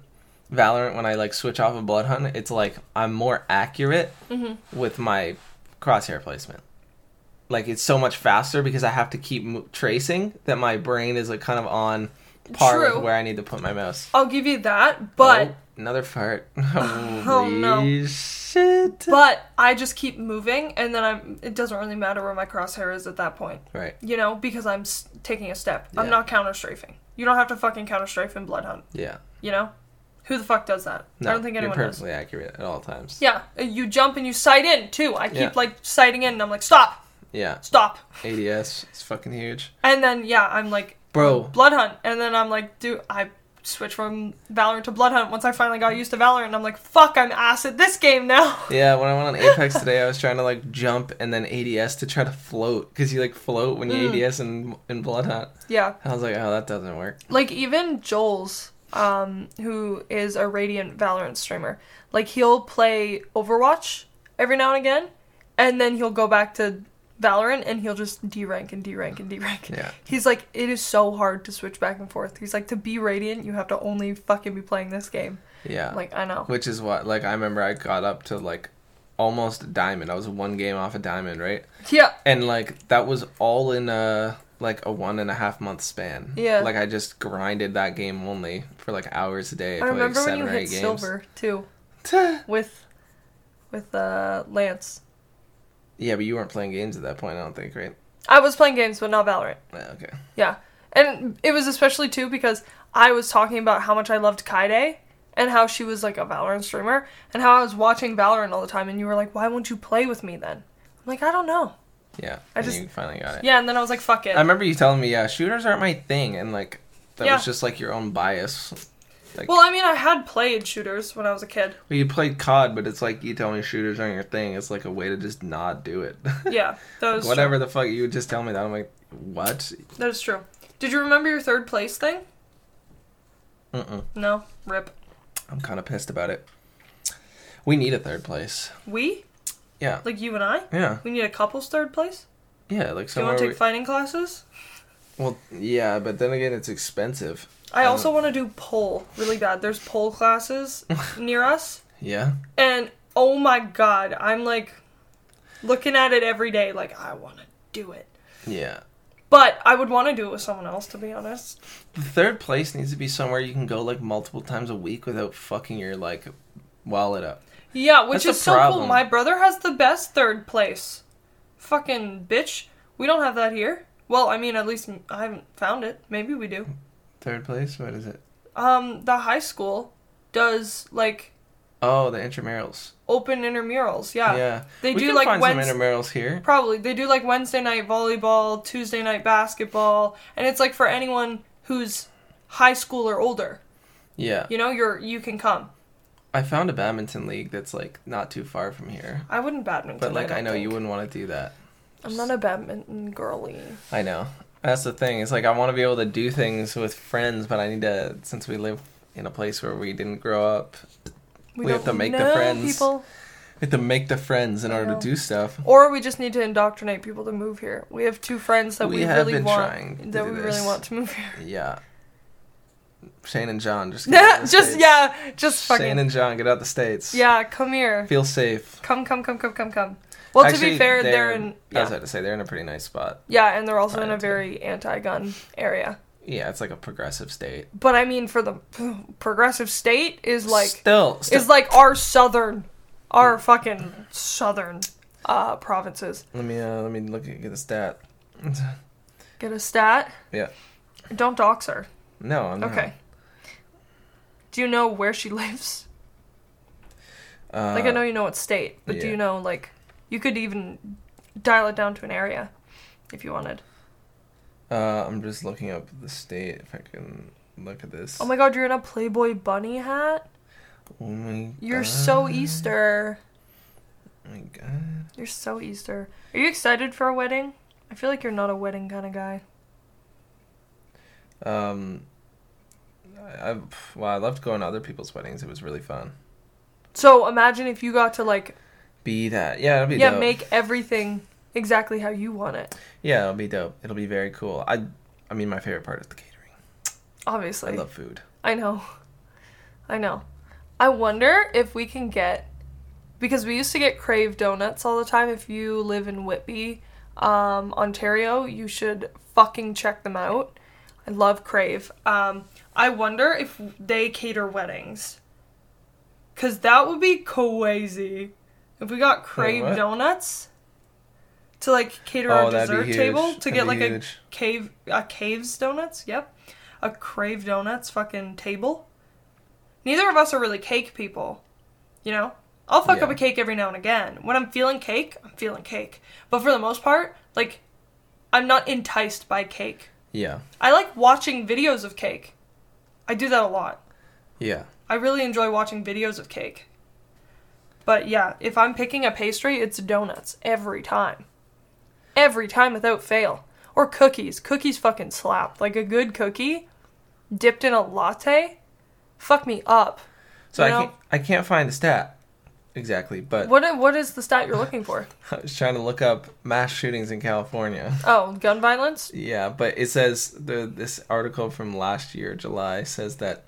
Valorant, when I like switch off of Blood Hunt, it's like I'm more accurate Mm-hmm. with my crosshair placement. Like it's so much faster because I have to keep mo- tracing that my brain is like kind of on par True. with where I need to put my mouse. I'll give you that, but Oh, another fart. Oh, no. shit! but I just keep moving and then I'm it doesn't really matter where my crosshair is at that point. Right. You know, because I'm s- taking a step. I'm not counter strafing. You don't have to fucking counter strafe in Blood Hunt. Yeah. You know? Who the fuck does that? No, I don't think anyone you're does. perfectly accurate at all times. Yeah, you jump and you sight in too. I keep Yeah. like sighting in and I'm like, stop, Yeah. stop. ADS. It's fucking huge, And then, yeah, I'm like, bro. Blood Hunt. And then I'm like, dude, I switched from Valorant to Blood Hunt once I finally got used to Valorant. And I'm like, fuck, I'm ass at this game now. Yeah, when I went on Apex today, I was trying to like jump and then ADS to try to float because you like float when you Mm. ADS in in Blood Hunt. yeah. I was like, oh, that doesn't work. Like, even Joel's, um, who is a Radiant Valorant streamer, like, he'll play Overwatch every now and again. And then he'll go back to Valorant and he'll just D rank and D rank and D rank. Yeah, He's like, it is so hard to switch back and forth. He's like, to be Radiant, you have to only fucking be playing this game. yeah. Like, I know. Which is what like I remember I got up to like almost diamond. I was one game off a diamond, right? Yeah. And like that was all in a like a one and a half month span. Yeah. Like I just grinded that game only for like hours a day. I for, like, remember when you hit games. silver too with with uh Lance. Yeah, but you weren't playing games at that point. I don't think, right? I was playing games, but not Valorant. Yeah, okay. Yeah, and it was especially too because I was talking about how much I loved Kyedae and how she was like a Valorant streamer and how I was watching Valorant all the time, and you were like, "Why won't you play with me then?" I'm like, "I don't know." Yeah. I and just- you finally got it. Yeah, and then I was like, "Fuck it." I remember you telling me, yeah, shooters aren't my thing, and like that Yeah. was just like your own bias. Like, well, I mean, I had played shooters when I was a kid. well, you played COD, but it's like you tell me shooters aren't your thing. It's like a way to just not do it. Yeah, that was Whatever the fuck you would just tell me that. I'm like, what? That is true. Did you remember your third place thing? Mm-mm. No, rip. I'm kind of pissed about it. We need a third place. We Yeah. like you and I. Yeah. We need a couple's third place. Yeah. Like Do you somewhere. want to take we- fighting classes? well, yeah, but then again, it's expensive. I I also want to do pole really bad. There's pole classes near us, Yeah. and oh my god, I'm like looking at it every day. Like I want to do it, Yeah. but I would want to do it with someone else. To be honest, The third place needs to be somewhere you can go like multiple times a week without fucking your like wallet up. Yeah, which That's is so cool. My brother has the best third place. Fucking bitch, we don't have that here. Well, I mean, at least I haven't found it. Maybe we do. Third place? What is it? Um, the high school does like Oh, the intramurals. open intramurals. Yeah, Yeah. they we do can like find Wednesday. some intramurals here. Probably. They do like Wednesday night volleyball, Tuesday night basketball, and it's like for anyone who's high school or older. Yeah. You know, you're you can come. I found a badminton league that's like not too far from here. I wouldn't badminton. But like don't I, know you wouldn't want to do that. I'm not a badminton girly. I know. That's the thing. It's like I want to be able to do things with friends, but I need to since we live in a place where we didn't grow up, We have to make the friends. people, we have to make the friends in I order know. to do stuff. or we just need to indoctrinate people to move here. We have two friends that We we, have really been want that we this. really want to move here. Yeah. Shane and John just Yeah, just States. yeah, just fucking Shane and John get out the states. yeah. Come here, Feel safe. come, come, come, come, come, come. Well, to be fair, they're, in I was about to say they're in a pretty nice spot. yeah, and they're also in a very anti-gun area. Yeah, it's like a progressive state. But I mean, for the progressive state is like still, still is like our southern, our fucking southern uh provinces. let me uh, let me look at get a stat. Get a stat. Yeah. Don't dox her. No, I'm not. Okay. Do you know where she lives? Uh, Like I know you know what state, but do you know like you could even dial it down to an area if you wanted. Uh, I'm just looking up the state if I can look at this. Oh my god, you're in a Playboy bunny hat? Oh my You're so Easter. Oh my god. You're so Easter. Are you excited for a wedding? I feel like you're not a wedding kind of guy. Um, I, I well, I loved going to other people's weddings. It was really fun. So imagine if you got to like Be that, yeah, it'll be yeah, dope. make everything exactly how you want it. yeah, it'll be dope. It'll be very cool. I, I mean, my favorite part is the catering. Obviously. I love food. I know. I know. I wonder if we can get because we used to get Crave donuts all the time. If you live in Whitby, um, Ontario, you should fucking check them out. I love Crave. Um, I wonder if they cater weddings. Cause that would be crazy. If we got Crave what? donuts to like cater Oh, our dessert table to That'd get like a cave a caves donuts? Yep. A crave donuts fucking table. Neither of us are really cake people you know? I'll fuck up a cake every now and again. When i'm feeling cake i'm feeling cake. But for the most part like i'm not enticed by cake Yeah, i like watching videos of cake. I do that a lot. Yeah. i really enjoy watching videos of cake. But yeah if i'm picking a pastry it's donuts every time. Every time without fail. Or cookies. Cookies fucking slap. Like a good cookie dipped in a latte? Fuck me up. So You I can't, I can't find the stat exactly, but what what is the stat you're looking for I was trying to look up mass shootings in California. oh gun violence Yeah, but it says the this article from last year, July, says that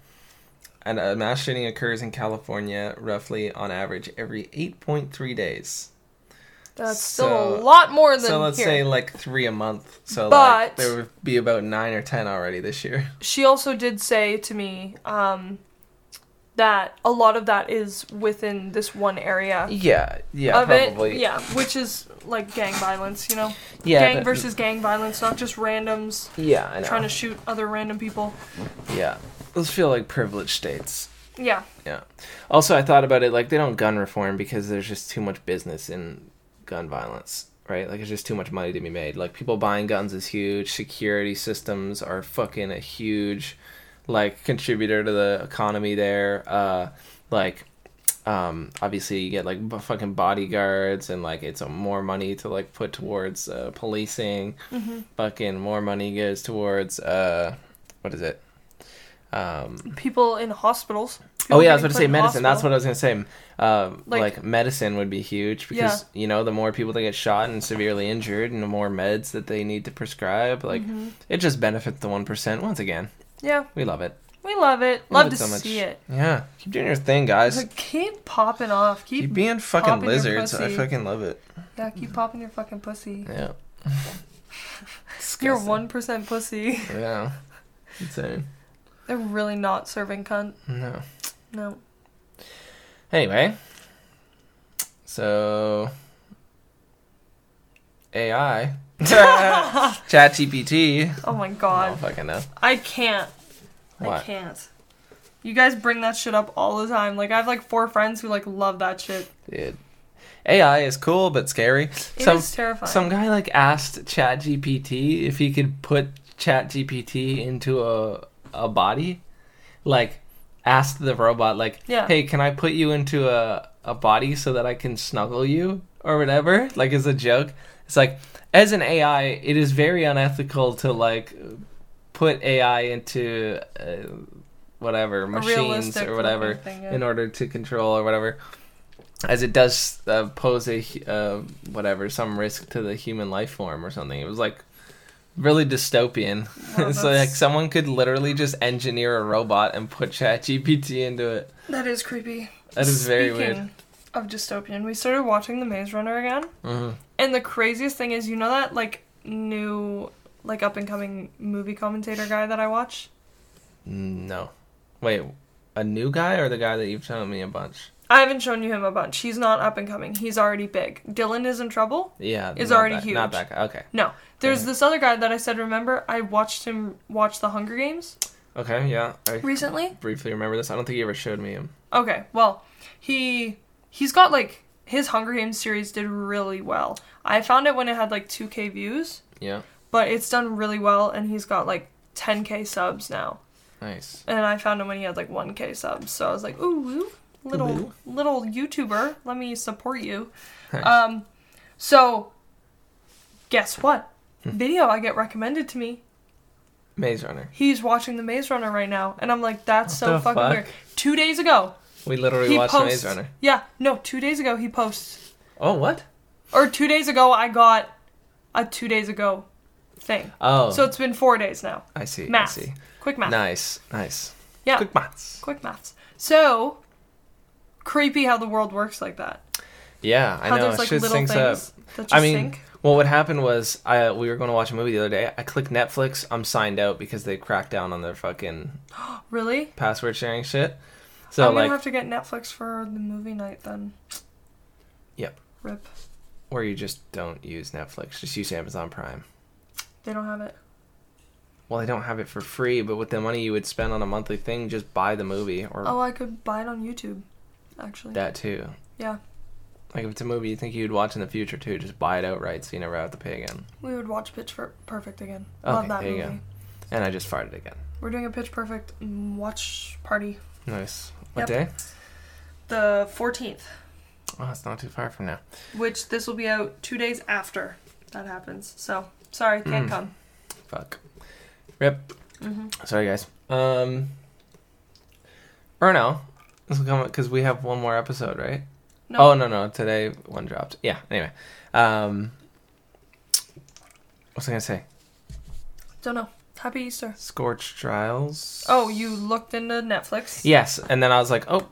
an, a mass shooting occurs in California roughly on average every 8.3 days. that's still a lot more than So let's here. say like three a month. So like there would be about nine or ten already this year. she also did say to me um, that a lot of that is within this one area Yeah, yeah, of probably. it. Yeah, which is like gang violence, you know? yeah, gang but- versus gang violence, not just randoms Yeah, I know. trying to shoot other random people. yeah, those feel like privileged states. Yeah. Yeah. Also, I thought about it like they don't gun reform because there's just too much business in gun violence, right? Like it's just too much money to be made. Like people buying guns is huge. Security systems are fucking a huge like contributor to the economy there. Uh like um obviously you get like b- fucking bodyguards and like it's more money to like put towards uh, policing. Fucking more money goes towards uh what is it? Um People in hospitals. Oh yeah, I was about to say in medicine. That's what I was gonna say. Um, like, Like- medicine would be huge because you know the more people that get shot and severely injured, and the more meds that they need to prescribe, like Mm-hmm. it just benefits the one percent. Once again, Yeah, we love it. we love it. Love Love, it to so much. see it. Yeah, keep doing your thing, guys. Like, keep popping off. Keep, Keep being fucking popping your lizards. I fucking love it. yeah, keep popping your fucking pussy. Yeah. You're one percent pussy. Yeah. Insane. They're really not serving cunt. No. No. Anyway, so AI, Chat GPT. Oh my I god. don't fucking know. I can't. I can't. You guys bring that shit up all the time. Like I have like four friends who like love that shit. Dude. AI is cool but scary. It some is terrifying. some guy like asked ChatGPT if he could put ChatGPT into a a body, like asked the robot like, Yeah. "Hey, can I put you into a a body so that I can snuggle you or whatever?" Like as a joke. It's like as an AI, it is very unethical to like put AI into uh, whatever machines or whatever thing, yeah. in order to control or whatever. As it does uh, pose a uh, whatever some risk to the human life form or something. It was like really dystopian. Wow, it's like someone could literally just engineer a robot and put ChatGPT into it. That is creepy. That is very Speaking weird. Of dystopian, we started watching The Maze Runner again, hmm and the craziest thing is, you know that like new, like up and coming movie commentator guy that I watch. No, wait, a new guy or the guy that you've shown me a bunch? I haven't shown you him a bunch. He's not up and coming. He's already big. Dylan is in trouble. Yeah, Is already that, Not that guy. Okay, No, there's Okay. this other guy that I said. Remember, I watched him watch The Hunger Games okay, yeah. I recently. briefly remember this. I don't think you ever showed me him. Okay, well, he he's got like his Hunger Games series did really well. I found it when it had like 2k views, Yeah, but it's done really well and he's got like 10k subs now. nice. And I found him when he had like 1k subs. So I was like, "Ooh, ooh little Ooh. little YouTuber, let me support you." Nice. Um so guess what? Hmm. Video I get recommended to me. Maze Runner. He's watching The Maze Runner right now and I'm like, "That's What so the fucking fuck? weird." 2 days ago. We literally He watched posts- Maze Runner. Yeah, no, 2 days ago he posts Oh, what? or two days ago I got a two days ago thing. Oh, So it's been four days now. I see. Math. I see. Quick math. Nice, nice. Yeah. Quick maths. Quick maths. So creepy how the world works like that. Yeah, I how know. there's like little syncs things up. I mean, sync. well, what happened was I we were going to watch a movie the other day. I clicked Netflix. I'm signed out because they cracked down on their fucking Really? password sharing shit. So I'm like, gonna have to get Netflix for the movie night then. Yep. Rip. or you just don't use Netflix. Just use Amazon Prime. They don't have it. Well, they don't have it for free, but with the money you would spend on a monthly thing, just buy the movie or Oh, I could buy it on YouTube. Actually. that too. Yeah. Like if it's a movie you think you'd watch in the future too, just buy it outright so you never have to pay again. We would watch Pitch Perfect again. Okay, Love that there you movie. go. And I just farted again. We're doing a Pitch Perfect mm, watch party. Nice. What Yep. day? The 14th. Oh, it's not too far from now. which this will be out two days after that happens. So sorry, can't Mm. come. Fuck. Rip. hmm Sorry, guys. Um. Or no. This will come because we have one more episode, right? No, Oh no no today one dropped. Yeah. Anyway. Um. What was I gonna say? don't know. Happy Easter. Scorched Trials. Oh, you looked into Netflix? Yes, and then I was like, oh,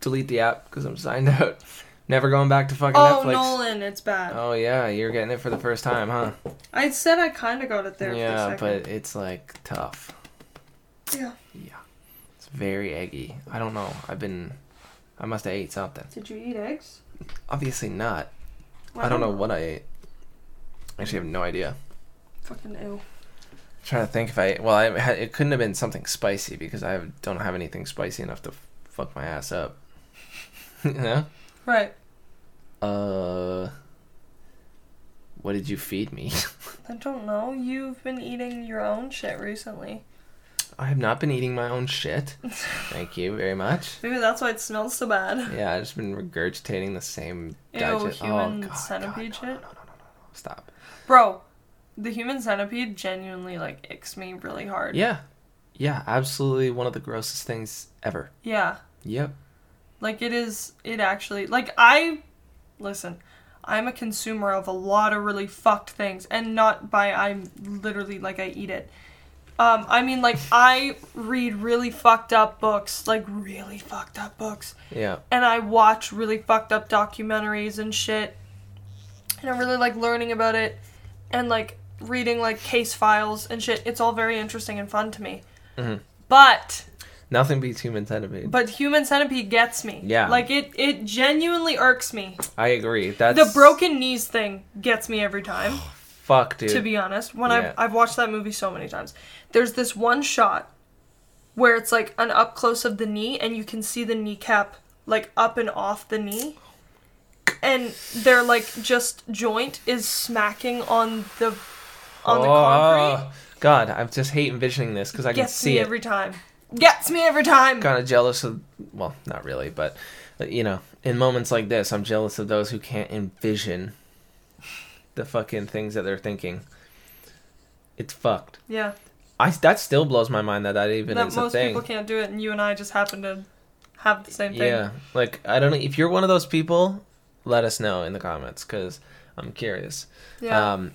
delete the app because I'm signed out. Never going back to fucking Oh, Netflix. Nolan, it's bad. Oh yeah, you're getting it for the first time, huh? I said I kind of got it there. yeah, for a second. but it's like tough. yeah. Yeah, it's very eggy. I don't know. I've been. I must have ate something. Did you eat eggs? Obviously not. I don't know what I ate. I actually have no idea. Fucking ew. Trying to think if I well, I had, it couldn't have been something spicy because I don't have anything spicy enough to fuck my ass up. you know? Right. Uh, what did you feed me? I don't know. You've been eating your own shit recently. I have not been eating my own shit. Thank you very much. Maybe that's why it smells so bad. Yeah, I've just been regurgitating the same Ew, digest. human oh, God, centipede God, no, shit? No, no, no, no, no. Stop. Bro, the human centipede genuinely like icks me really hard. Yeah, yeah, absolutely one of the grossest things ever. Yeah. Yep. Like it is it actually like I listen, I'm a consumer of a lot of really fucked things and not by I'm literally like I eat it. Um I mean like I read really fucked up books, like really fucked up books, Yeah. and I watch really fucked up documentaries and shit. And I really like learning about it and like reading like case files and shit. It's all very interesting and fun to me. Mhm. But Nothing beats human centipede. but human centipede gets me. Yeah. Like it it genuinely irks me. I agree. That's The broken knees thing gets me every time, fuck, dude. to be honest. When Yeah. I've I've watched that movie so many times. There's this one shot where it's like an up close of the knee and you can see the kneecap like up and off the knee. And their like just joint is smacking on the on the concrete. Oh, God, I just hate envisioning this because I can see me it. every time. gets me every time. kind of jealous of well not really but uh, you know in moments like this i'm jealous of those who can't envision the fucking things that they're thinking it's fucked Yeah, i that still blows my mind that that even that is a most thing people can't do it, and you and I just happen to have the same thing. yeah like i don't know if you're one of those people let us know in the comments because i'm curious Yeah. Um,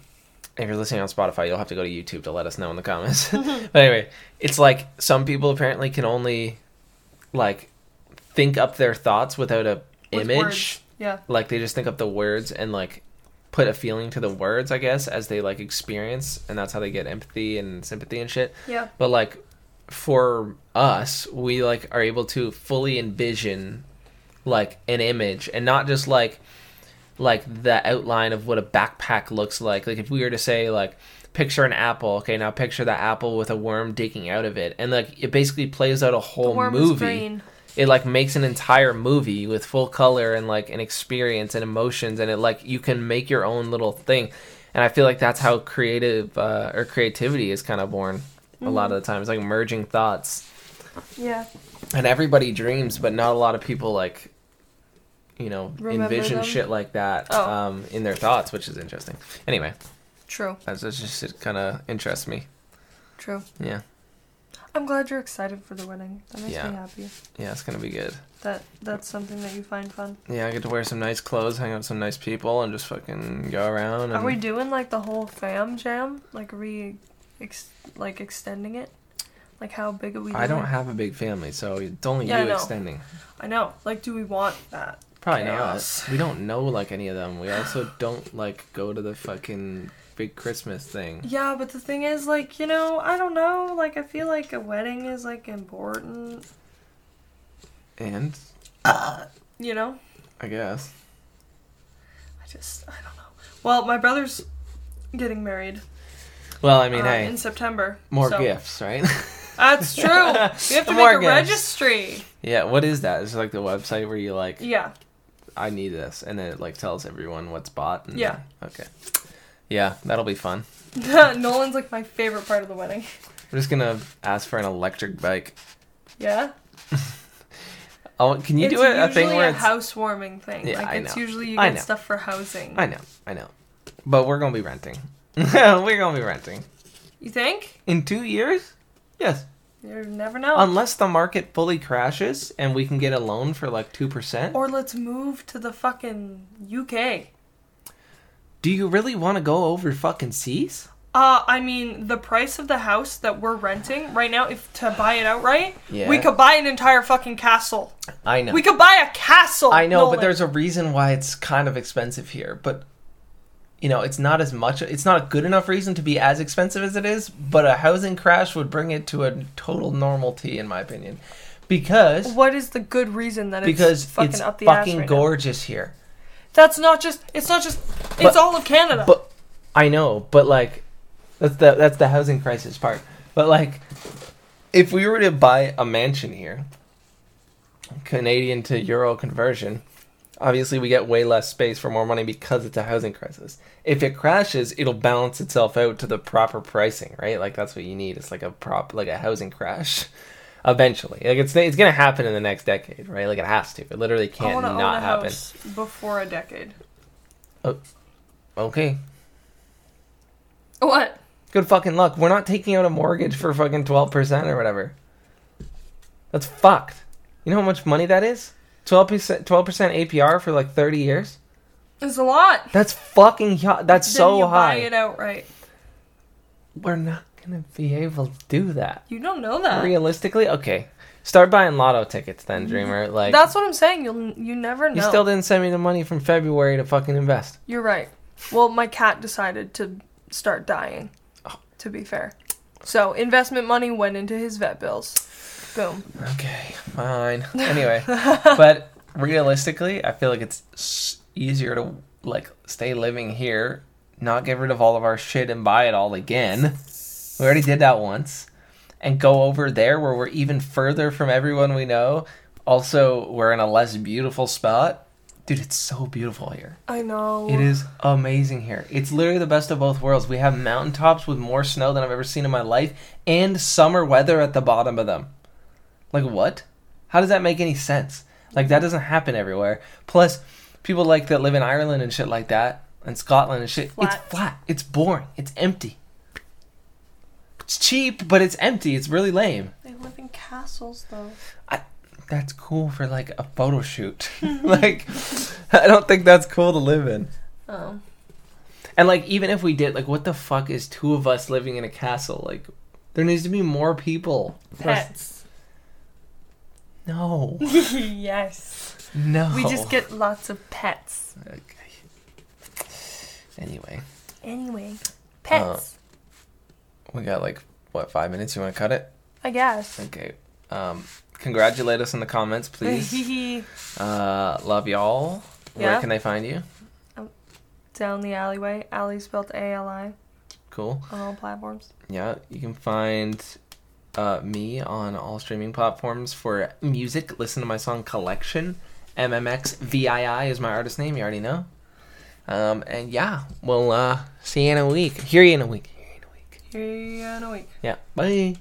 if you're listening on Spotify, you'll have to go to YouTube to let us know in the comments. but anyway, it's like some people apparently can only like think up their thoughts without a With image. words. Yeah. Like they just think up the words and like put a feeling to the words, I guess, as they like experience, and that's how they get empathy and sympathy and shit. Yeah. But like for us, we like are able to fully envision like an image and not just like like the outline of what a backpack looks like. Like if we were to say like picture an apple, okay, now picture that apple with a worm digging out of it. And like it basically plays out a The whole movie. It like makes an entire movie with full color and like an experience and emotions and it like you can make your own little thing. And I feel like that's how creative uh, or creativity is kind of born a lot of the times, like merging thoughts Yeah. and everybody dreams but not a lot of people like you know Remember envision them? shit like that Oh. um in their thoughts which is interesting anyway True. that's just it kind of interests me True. yeah I'm glad you're excited for the wedding. That makes Yeah. me happy. yeah it's gonna be good That that's something that you find fun. yeah i get to wear some nice clothes hang out with some nice people and just fucking go around and Are we doing like the whole fam jam? Like we ex- like extending it? Like how big are we? i don't have a big family so it's only Yeah, I you know. extending I know. Like, do we want that? Probably Chaos. not we don't know like any of them we also don't like go to the fucking big christmas thing Yeah, but the thing is, like, you know, I don't know. Like, I feel like a wedding is like important. and uh, You know, i guess I just I don't know. Well, my brother's getting married. well i mean uh, hey in September. more so- gifts right That's true. We have to More make a gifts. registry. Yeah, what is that? Is it like the website where you like Yeah. I need this and then it like tells everyone what's bought and Yeah. Okay. Yeah, that'll be fun. Nolan's like my favorite part of the wedding. We're just gonna ask for an electric bike. Yeah. Oh, can you it's do it a thing usually where a it's housewarming thing. Yeah, like I it's know. usually you get stuff for housing. I know, I know. But we're gonna be renting. we're gonna be renting. You think? In two years? Yes. You never know. Unless the market fully crashes and we can get a loan for like two percent. or let's move to the fucking UK. Do you really want to go over fucking seas? Uh, I mean, the price of the house that we're renting right now, if to buy it outright, Yeah. we could buy an entire fucking castle. I know. We could buy a castle. I know, Nolan. but there's a reason why it's kind of expensive here. But you know, it's not as much. It's not a good enough reason to be as expensive as it is. But a housing crash would bring it to a total normalty, in my opinion, because What is the good reason that because it's fucking it's up the ass fucking right now? gorgeous here. That's not just. It's not just. It's all of Canada. But I know, but like that's the that's the housing crisis part. But like, if we were to buy a mansion here, Canadian to euro conversion, obviously we get way less space for more money because it's a housing crisis. If it crashes, it'll balance itself out to the proper pricing, right? Like that's what you need. It's like a prop, like a housing crash. Eventually, like it's it's gonna happen in the next decade, right? Like it has to. It literally can't want to own not a happen. before a decade. Oh, Okay, What? Good fucking luck. We're not taking out a mortgage for fucking 12% or whatever. That's fucked. You know how much money that is? 12% 12% APR for like 30 years? It's a lot. That's fucking hi- that's Then so you high. Buy it outright. We're not going to be able to do that. You don't know that. Realistically, okay. Start buying lotto tickets then, mm-hmm. dreamer. Like That's what I'm saying. You'll you never know. you still didn't send me the money from February to fucking invest. You're right. Well, my cat decided to start dying. Oh. To be fair, so investment money went into his vet bills. Boom. Okay, fine. Anyway, but realistically, I feel like it's easier to like stay living here, not get rid of all of our shit and buy it all again. We already did that once, and go over there where we're even further from everyone we know. Also, we're in a less beautiful spot. Dude, it's so beautiful here. I know. It is amazing here. It's literally the best of both worlds. We have mountaintops with more snow than I've ever seen in my life, and summer weather at the bottom of them. Like what? How does that make any sense? Like that mm-hmm. doesn't happen everywhere. Plus, people like that live in Ireland and shit like that, and Scotland and shit. Flat. It's flat. It's boring. It's empty. It's cheap, but it's empty. It's really lame. They live in castles though. I, That's cool for like a photo shoot. like, I don't think that's cool to live in. Oh. And like, even if we did, like, what the fuck is two of us living in a castle? Like, there needs to be more people. Pets. No, yes. no. We just get lots of pets. Okay. Anyway, Anyway, pets. we got like what five minutes? You want to cut it? I guess. Okay. Um, congratulate us in the comments, please. uh, love y'all. Yeah. Where can they find you? Down the alleyway. Alley spelled A L I Cool. on all platforms. Yeah, you can find uh, me on all streaming platforms for music. Listen to my song Collection. MMX VII is my artist name. You already know. Um, and yeah, we'll uh, see you in a week. Hear you in a week. Hear you in a week. Here in a week. Yeah. Bye.